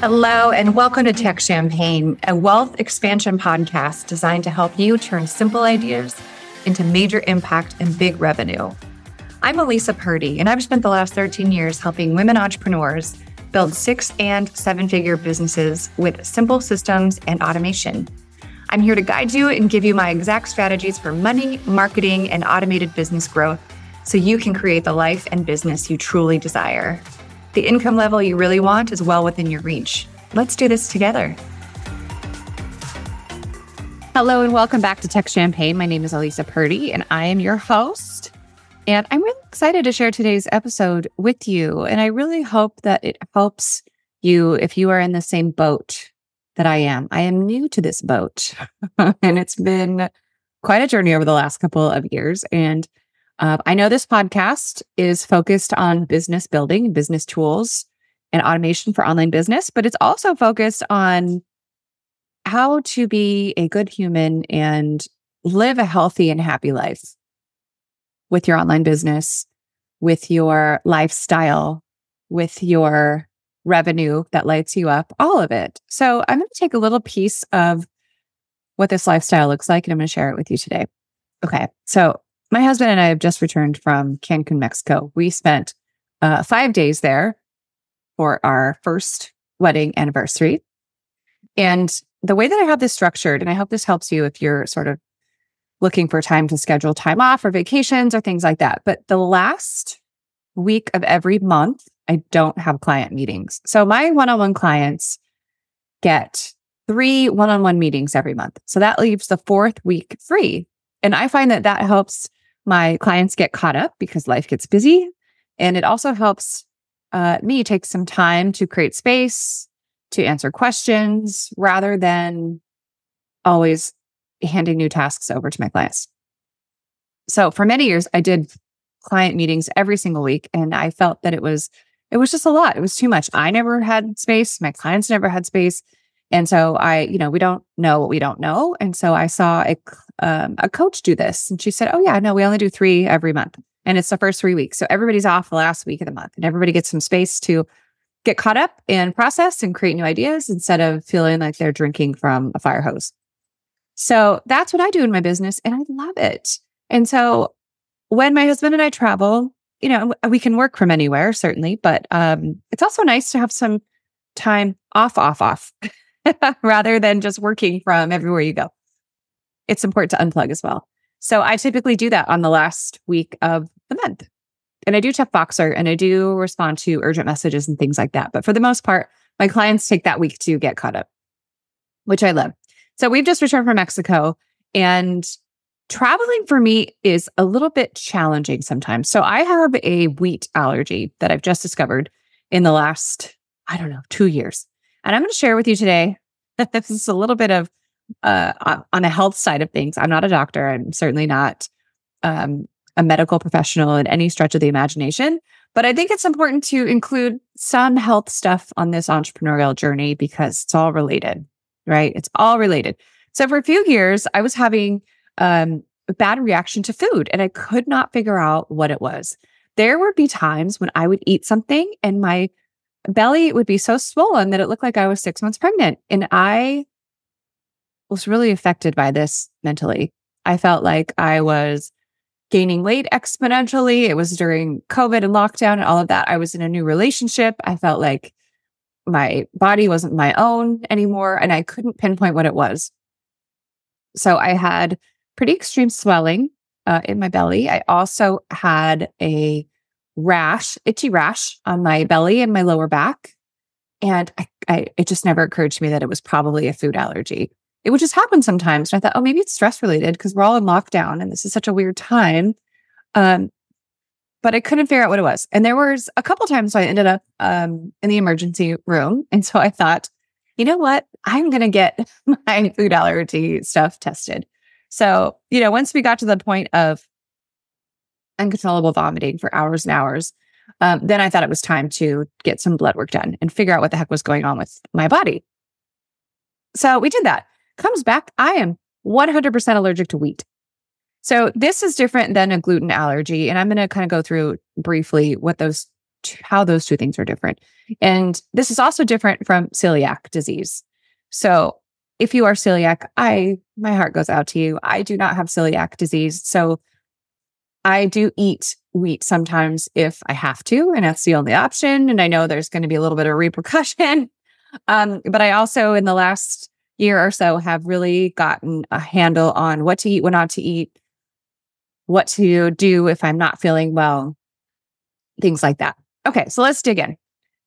Hello, and welcome to Tech Champagne, a wealth expansion podcast designed to help you turn simple ideas into major impact and big revenue. I'm Alisa Purdie, and I've spent the last 13 years helping women entrepreneurs build six and seven figure businesses with simple systems and automation. I'm here to guide you and give you my exact strategies for money, marketing, and automated business growth so you can create the life and business you truly desire. The income level you really want is well within your reach. Let's do this together. Hello, and welcome back to Tech Champagne. My name is Alisa Purdie, and I am your host. And I'm really excited to share today's episode with you. And I really hope that it helps you if you are in the same boat that I am. I am new to this boat, and it's been quite a journey over the last couple of years. And uh, I know this podcast is focused on business building, business tools, and automation for online business, but it's also focused on how to be a good human and live a healthy and happy life with your online business, with your lifestyle, with your revenue that lights you up, all of it. So I'm going to take a little piece of what this lifestyle looks like and I'm going to share it with you today. Okay. So my husband and I have just returned from Cancun, Mexico. We spent uh, five days there for our first wedding anniversary. And the way that I have this structured, and I hope this helps you if you're sort of looking for time to schedule time off or vacations or things like that. But the last week of every month, I don't have client meetings. So my one on one clients get three one on one meetings every month. So that leaves the fourth week free. And I find that that helps my clients get caught up because life gets busy. And it also helps uh, me take some time to create space, to answer questions rather than always handing new tasks over to my clients. So for many years, I did client meetings every single week and I felt that it was it was just a lot. It was too much. I never had space. My clients never had space. And so I, you know, we don't know what we don't know. And so I saw a, um, a coach do this and she said, Oh, yeah, no, we only do three every month. And it's the first three weeks. So everybody's off the last week of the month and everybody gets some space to get caught up and process and create new ideas instead of feeling like they're drinking from a fire hose. So that's what I do in my business and I love it. And so when my husband and I travel, you know, we can work from anywhere, certainly, but um, it's also nice to have some time off, off, off. rather than just working from everywhere you go. It's important to unplug as well. So I typically do that on the last week of the month. And I do check Voxer and I do respond to urgent messages and things like that. But for the most part, my clients take that week to get caught up, which I love. So we've just returned from Mexico and traveling for me is a little bit challenging sometimes. So I have a wheat allergy that I've just discovered in the last, I don't know, two years. And I'm going to share with you today that this is a little bit of uh, on the health side of things. I'm not a doctor. I'm certainly not um, a medical professional in any stretch of the imagination. But I think it's important to include some health stuff on this entrepreneurial journey because it's all related, right? It's all related. So for a few years, I was having um, a bad reaction to food and I could not figure out what it was. There would be times when I would eat something and my belly would be so swollen that it looked like I was six months pregnant. And I was really affected by this mentally. I felt like I was gaining weight exponentially. It was during COVID and lockdown and all of that. I was in a new relationship. I felt like my body wasn't my own anymore and I couldn't pinpoint what it was. So I had pretty extreme swelling uh, in my belly. I also had a rash, itchy rash on my belly and my lower back. And I, I, it just never occurred to me that it was probably a food allergy. It would just happen sometimes. And I thought, oh, maybe it's stress related because we're all in lockdown and this is such a weird time. Um, but I couldn't figure out what it was. And there was a couple times so I ended up um, in the emergency room. And so I thought, you know what? I'm going to get my food allergy stuff tested. So, you know, once we got to the point of uncontrollable vomiting for hours and hours. Um, then I thought it was time to get some blood work done and figure out what the heck was going on with my body. So we did that. Comes back, I am 100% allergic to wheat. So this is different than a gluten allergy. And I'm going to kind of go through briefly what those, how those two things are different. And this is also different from celiac disease. So if you are celiac, I my heart goes out to you. I do not have celiac disease. So I do eat wheat sometimes if I have to, and that's the only option. And I know there's going to be a little bit of repercussion. Um, but I also, in the last year or so, have really gotten a handle on what to eat, what not to eat, what to do if I'm not feeling well, things like that. Okay, so let's dig in.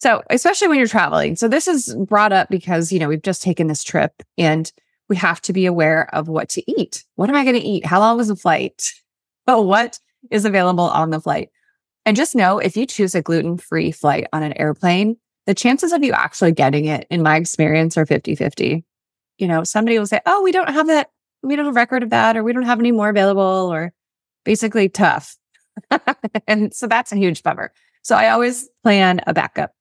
So, especially when you're traveling. So, this is brought up because, you know, we've just taken this trip and we have to be aware of what to eat. What am I going to eat? How long is the flight? But what is available on the flight. And just know if you choose a gluten free flight on an airplane, the chances of you actually getting it, in my experience, are 50 50. You know, somebody will say, Oh, we don't have that. We don't have a record of that, or we don't have any more available, or basically tough. and so that's a huge bummer. So I always plan a backup.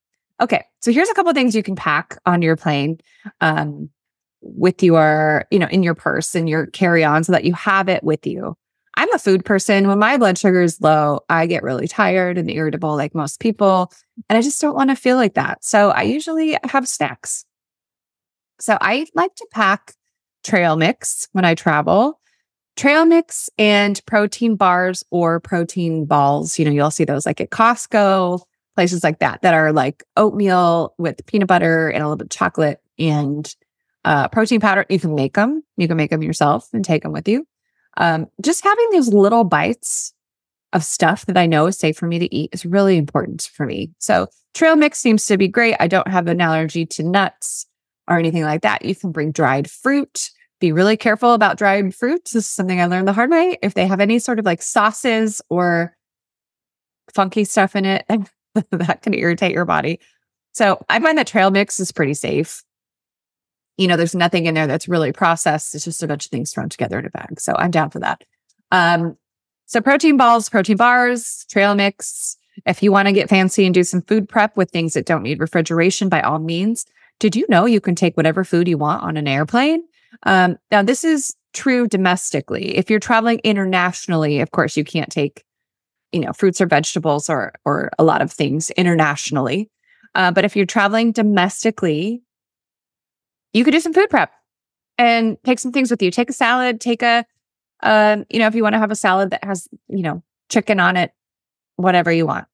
Okay. So here's a couple things you can pack on your plane um, with your, you know, in your purse and your carry on so that you have it with you. I'm a food person. When my blood sugar is low, I get really tired and irritable like most people. And I just don't want to feel like that. So I usually have snacks. So I like to pack trail mix when I travel. Trail mix and protein bars or protein balls. You know, you'll see those like at Costco, places like that, that are like oatmeal with peanut butter and a little bit of chocolate and uh, protein powder. You can make them. You can make them yourself and take them with you um, just having those little bites of stuff that I know is safe for me to eat is really important for me. So trail mix seems to be great. I don't have an allergy to nuts or anything like that. You can bring dried fruit. Be really careful about dried fruits. This is something I learned the hard way. If they have any sort of like sauces or funky stuff in it, that can irritate your body. So I find that trail mix is pretty safe you know, there's nothing in there that's really processed. It's just a bunch of things thrown together in a bag. So I'm down for that. Um, so protein balls, protein bars, trail mix. If you want to get fancy and do some food prep with things that don't need refrigeration, by all means. Did you know you can take whatever food you want on an airplane? Um, now, this is true domestically. If you're traveling internationally, of course, you can't take, you know, fruits or vegetables or or a lot of things internationally. Uh, but if you're traveling domestically, you could do some food prep and take some things with you. Take a salad, take a, um, you know, if you want to have a salad that has, you know, chicken on it, whatever you want,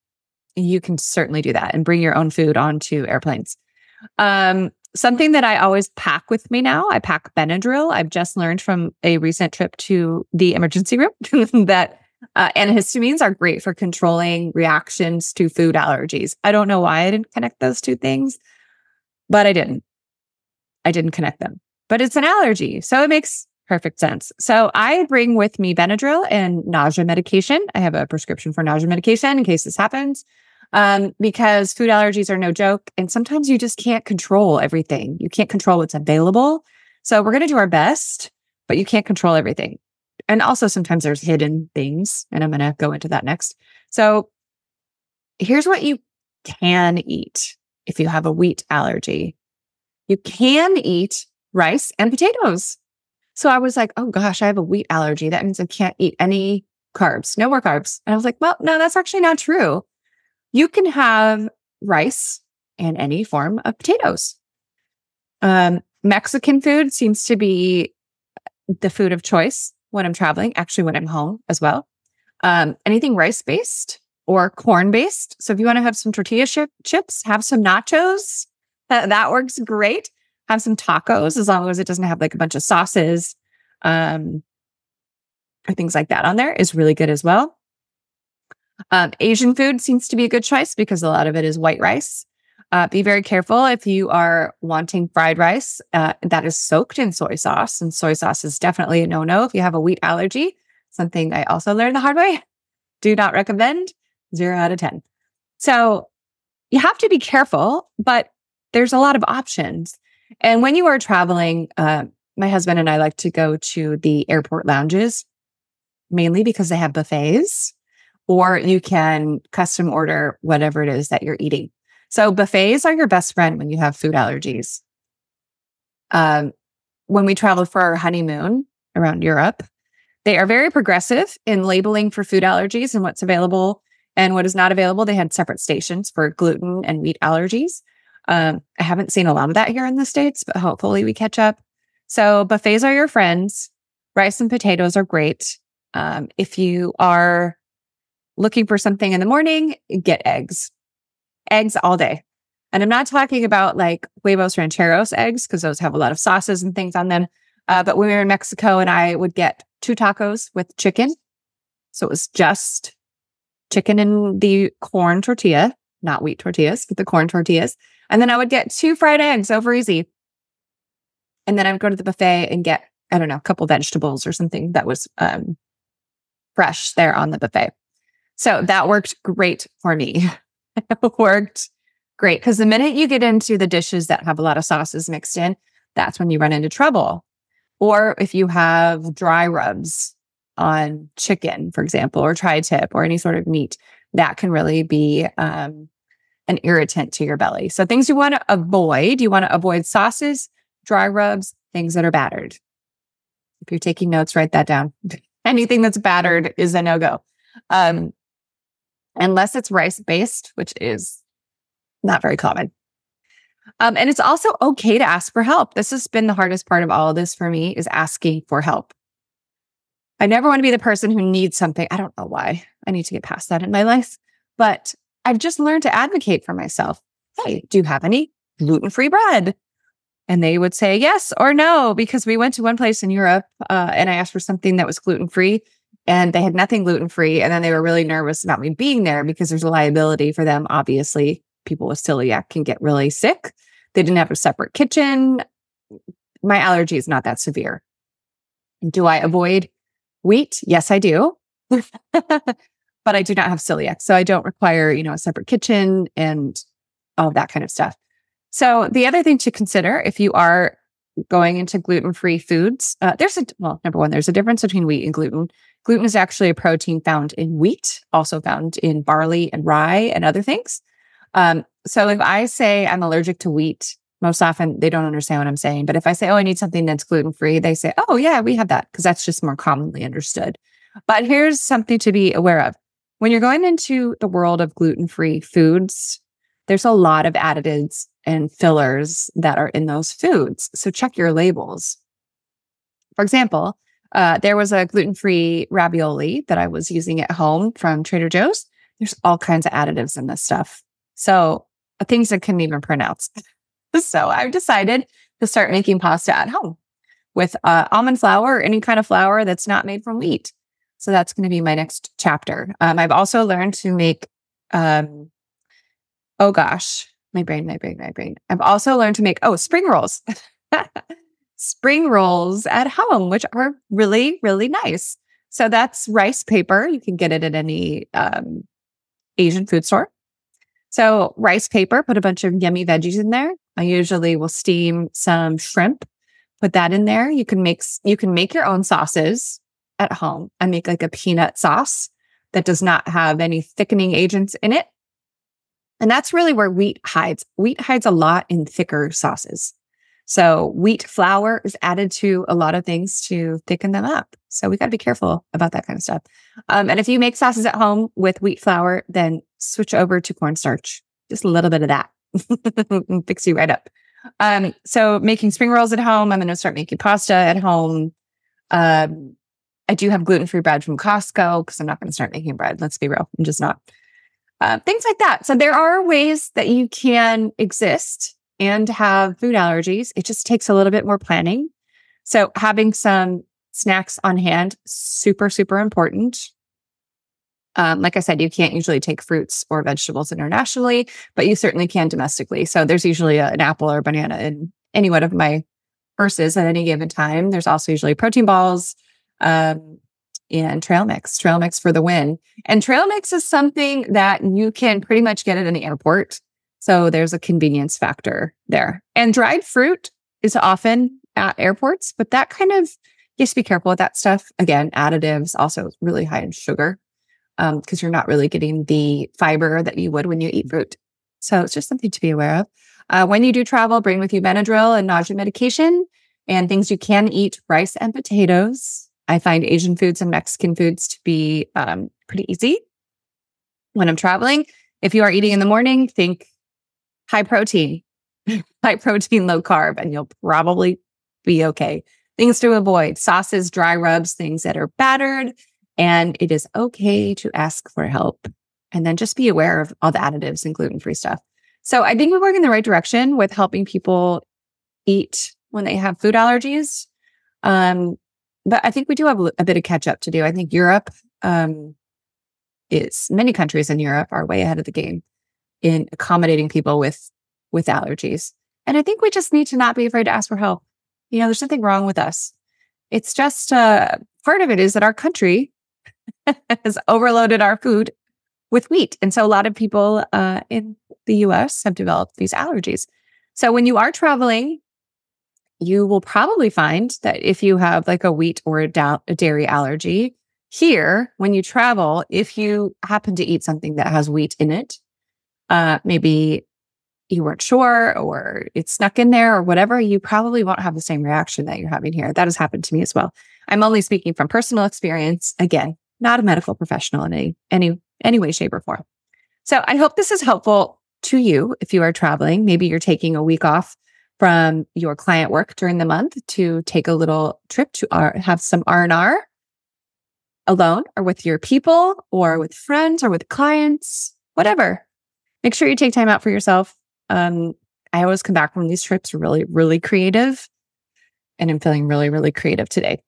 you can certainly do that and bring your own food onto airplanes. Um, something that I always pack with me now, I pack Benadryl. I've just learned from a recent trip to the emergency room that uh, antihistamines are great for controlling reactions to food allergies. I don't know why I didn't connect those two things, but I didn't. I didn't connect them, but it's an allergy. So it makes perfect sense. So I bring with me Benadryl and nausea medication. I have a prescription for nausea medication in case this happens. Um, because food allergies are no joke. And sometimes you just can't control everything. You can't control what's available. So we're going to do our best, but you can't control everything. And also sometimes there's hidden things. And I'm going to go into that next. So here's what you can eat if you have a wheat allergy. You can eat rice and potatoes. So I was like, oh gosh, I have a wheat allergy. That means I can't eat any carbs, no more carbs. And I was like, well, no, that's actually not true. You can have rice and any form of potatoes. Um, Mexican food seems to be the food of choice when I'm traveling, actually, when I'm home as well. Um, anything rice based or corn based. So if you want to have some tortilla chip, chips, have some nachos, that, that works great. Have some tacos as long as it doesn't have like a bunch of sauces um, or things like that on there is really good as well. Um, Asian food seems to be a good choice because a lot of it is white rice. Uh, be very careful if you are wanting fried rice uh, that is soaked in soy sauce, and soy sauce is definitely a no no if you have a wheat allergy. Something I also learned the hard way. Do not recommend. Zero out of 10. So you have to be careful, but there's a lot of options. And when you are traveling, uh, my husband and I like to go to the airport lounges, mainly because they have buffets, or you can custom order whatever it is that you're eating. So buffets are your best friend when you have food allergies. Um, when we traveled for our honeymoon around Europe, they are very progressive in labeling for food allergies and what's available And what is not available, they had separate stations for gluten and wheat allergies. Um, I haven't seen a lot of that here in the States, but hopefully we catch up. So buffets are your friends. Rice and potatoes are great. Um, if you are looking for something in the morning, get eggs. Eggs all day. And I'm not talking about like huevos rancheros eggs because those have a lot of sauces and things on them. Uh, but when we were in Mexico and I would get two tacos with chicken. So it was just chicken and the corn tortilla, not wheat tortillas, but the corn tortillas. And then I would get two fried eggs over easy. And then I would go to the buffet and get, I don't know, a couple vegetables or something that was um, fresh there on the buffet. So that worked great for me. it worked great because the minute you get into the dishes that have a lot of sauces mixed in, that's when you run into trouble. Or if you have dry rubs on chicken, for example, or tri tip or any sort of meat, that can really be um, an irritant to your belly. So things you want to avoid, you want to avoid sauces, dry rubs, things that are battered. If you're taking notes, write that down. Anything that's battered is a no go. Um, unless it's rice based, which is not very common. Um, and it's also okay to ask for help. This has been the hardest part of all of this for me is asking for help. I never want to be the person who needs something. I don't know why. I need to get past that in my life. But I've just learned to advocate for myself. Hey, do you have any gluten free bread? And they would say yes or no, because we went to one place in Europe uh, and I asked for something that was gluten free and they had nothing gluten free. And then they were really nervous about me being there because there's a liability for them. Obviously, people with celiac can get really sick. They didn't have a separate kitchen. My allergy is not that severe. Do I avoid wheat? Yes, I do. but I do not have celiac. So I don't require, you know, a separate kitchen and all that kind of stuff. So the other thing to consider if you are going into gluten-free foods, uh, there's a, well, number one, there's a difference between wheat and gluten. Gluten is actually a protein found in wheat, also found in barley and rye and other things. Um, so if I say I'm allergic to wheat, most often they don't understand what I'm saying. But if I say, oh, I need something that's gluten free, they say, oh, yeah, we have that because that's just more commonly understood. But here's something to be aware of when you're going into the world of gluten free foods, there's a lot of additives and fillers that are in those foods. So check your labels. For example, uh, there was a gluten free ravioli that I was using at home from Trader Joe's. There's all kinds of additives in this stuff. So uh, things I couldn't even pronounce. so I've decided to start making pasta at home with uh, almond flour or any kind of flour that's not made from wheat. So that's going to be my next chapter. Um, I've also learned to make, um, oh gosh, my brain, my brain, my brain. I've also learned to make, oh, spring rolls. spring rolls at home, which are really, really nice. So that's rice paper. You can get it at any um, Asian food store. So rice paper, put a bunch of yummy veggies in there. I usually will steam some shrimp, put that in there. You can make you can make your own sauces at home. I make like a peanut sauce that does not have any thickening agents in it. And that's really where wheat hides. Wheat hides a lot in thicker sauces. So wheat flour is added to a lot of things to thicken them up. So we got to be careful about that kind of stuff. Um, and if you make sauces at home with wheat flour, then switch over to cornstarch. Just a little bit of that. Fix you right up. Um, so making spring rolls at home. I'm going to start making pasta at home. Um, I do have gluten free bread from Costco because I'm not going to start making bread. Let's be real. I'm just not. Uh, things like that. So there are ways that you can exist and have food allergies. It just takes a little bit more planning. So having some snacks on hand, super, super important. Um, like I said, you can't usually take fruits or vegetables internationally, but you certainly can domestically. So there's usually a, an apple or banana in any one of my purses at any given time. There's also usually protein balls, um, and trail mix, trail mix for the win. And trail mix is something that you can pretty much get at any airport. So there's a convenience factor there. And dried fruit is often at airports, but that kind of, you have to be careful with that stuff. Again, additives also really high in sugar because um, you're not really getting the fiber that you would when you eat fruit. So it's just something to be aware of. Uh, when you do travel, bring with you Benadryl and nausea medication and things you can eat rice and potatoes I find Asian foods and Mexican foods to be um, pretty easy. when I'm traveling. If you are eating in the morning, think high protein, high protein, low carb, and you'll probably be okay. Things to avoid sauces, dry rubs, things that are battered. And it is okay to ask for help. And then just be aware of all the additives and gluten free stuff. So I think we're going in the right direction with helping people eat when they have food allergies. Um, but I think we do have a, bit of catch up to do. I think Europe um, is many countries in Europe are way ahead of the game in accommodating people with with allergies. And I think we just need to not be afraid to ask for help. You know, there's nothing wrong with us. It's just uh, part of it is that our country has overloaded our food with wheat. And so a lot of people uh, in the US have developed these allergies. So when you are traveling, you will probably find that if you have like a wheat or a, da- a dairy allergy, here, when you travel, if you happen to eat something that has wheat in it, uh, maybe you weren't sure or it snuck in there or whatever, you probably won't have the same reaction that you're having here. That has happened to me as well. I'm only speaking from personal experience. Again, not a medical professional in any, any, any way, shape, or form. So I hope this is helpful to you if you are traveling. Maybe you're taking a week off from your client work during the month to take a little trip to our, have some R&R alone or with your people or with friends or with clients, whatever. Make sure you take time out for yourself. Um, I always come back from these trips really, really creative. And I'm feeling really, really creative today.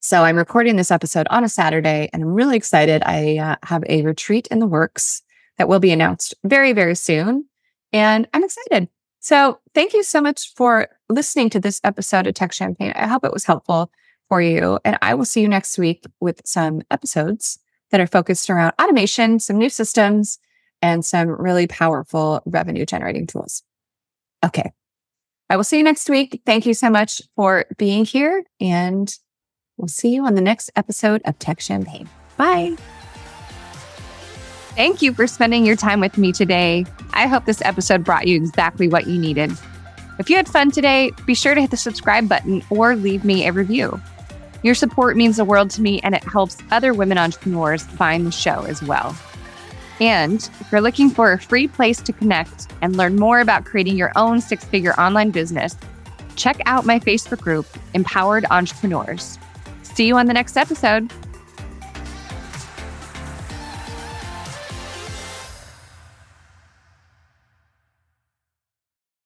So I'm recording this episode on a Saturday and I'm really excited. I uh, have a retreat in the works that will be announced very, very soon. And I'm excited. So thank you so much for listening to this episode of Tech Champagne. I hope it was helpful for you. And I will see you next week with some episodes that are focused around automation, some new systems, and some really powerful revenue generating tools. Okay. I will see you next week. Thank you so much for being here. And we'll see you on the next episode of Tech Champagne. Bye. Thank you for spending your time with me today. I hope this episode brought you exactly what you needed. If you had fun today, be sure to hit the subscribe button or leave me a review. Your support means the world to me and it helps other women entrepreneurs find the show as well. And if you're looking for a free place to connect and learn more about creating your own six figure online business, check out my Facebook group, Empowered Entrepreneurs. See you on the next episode.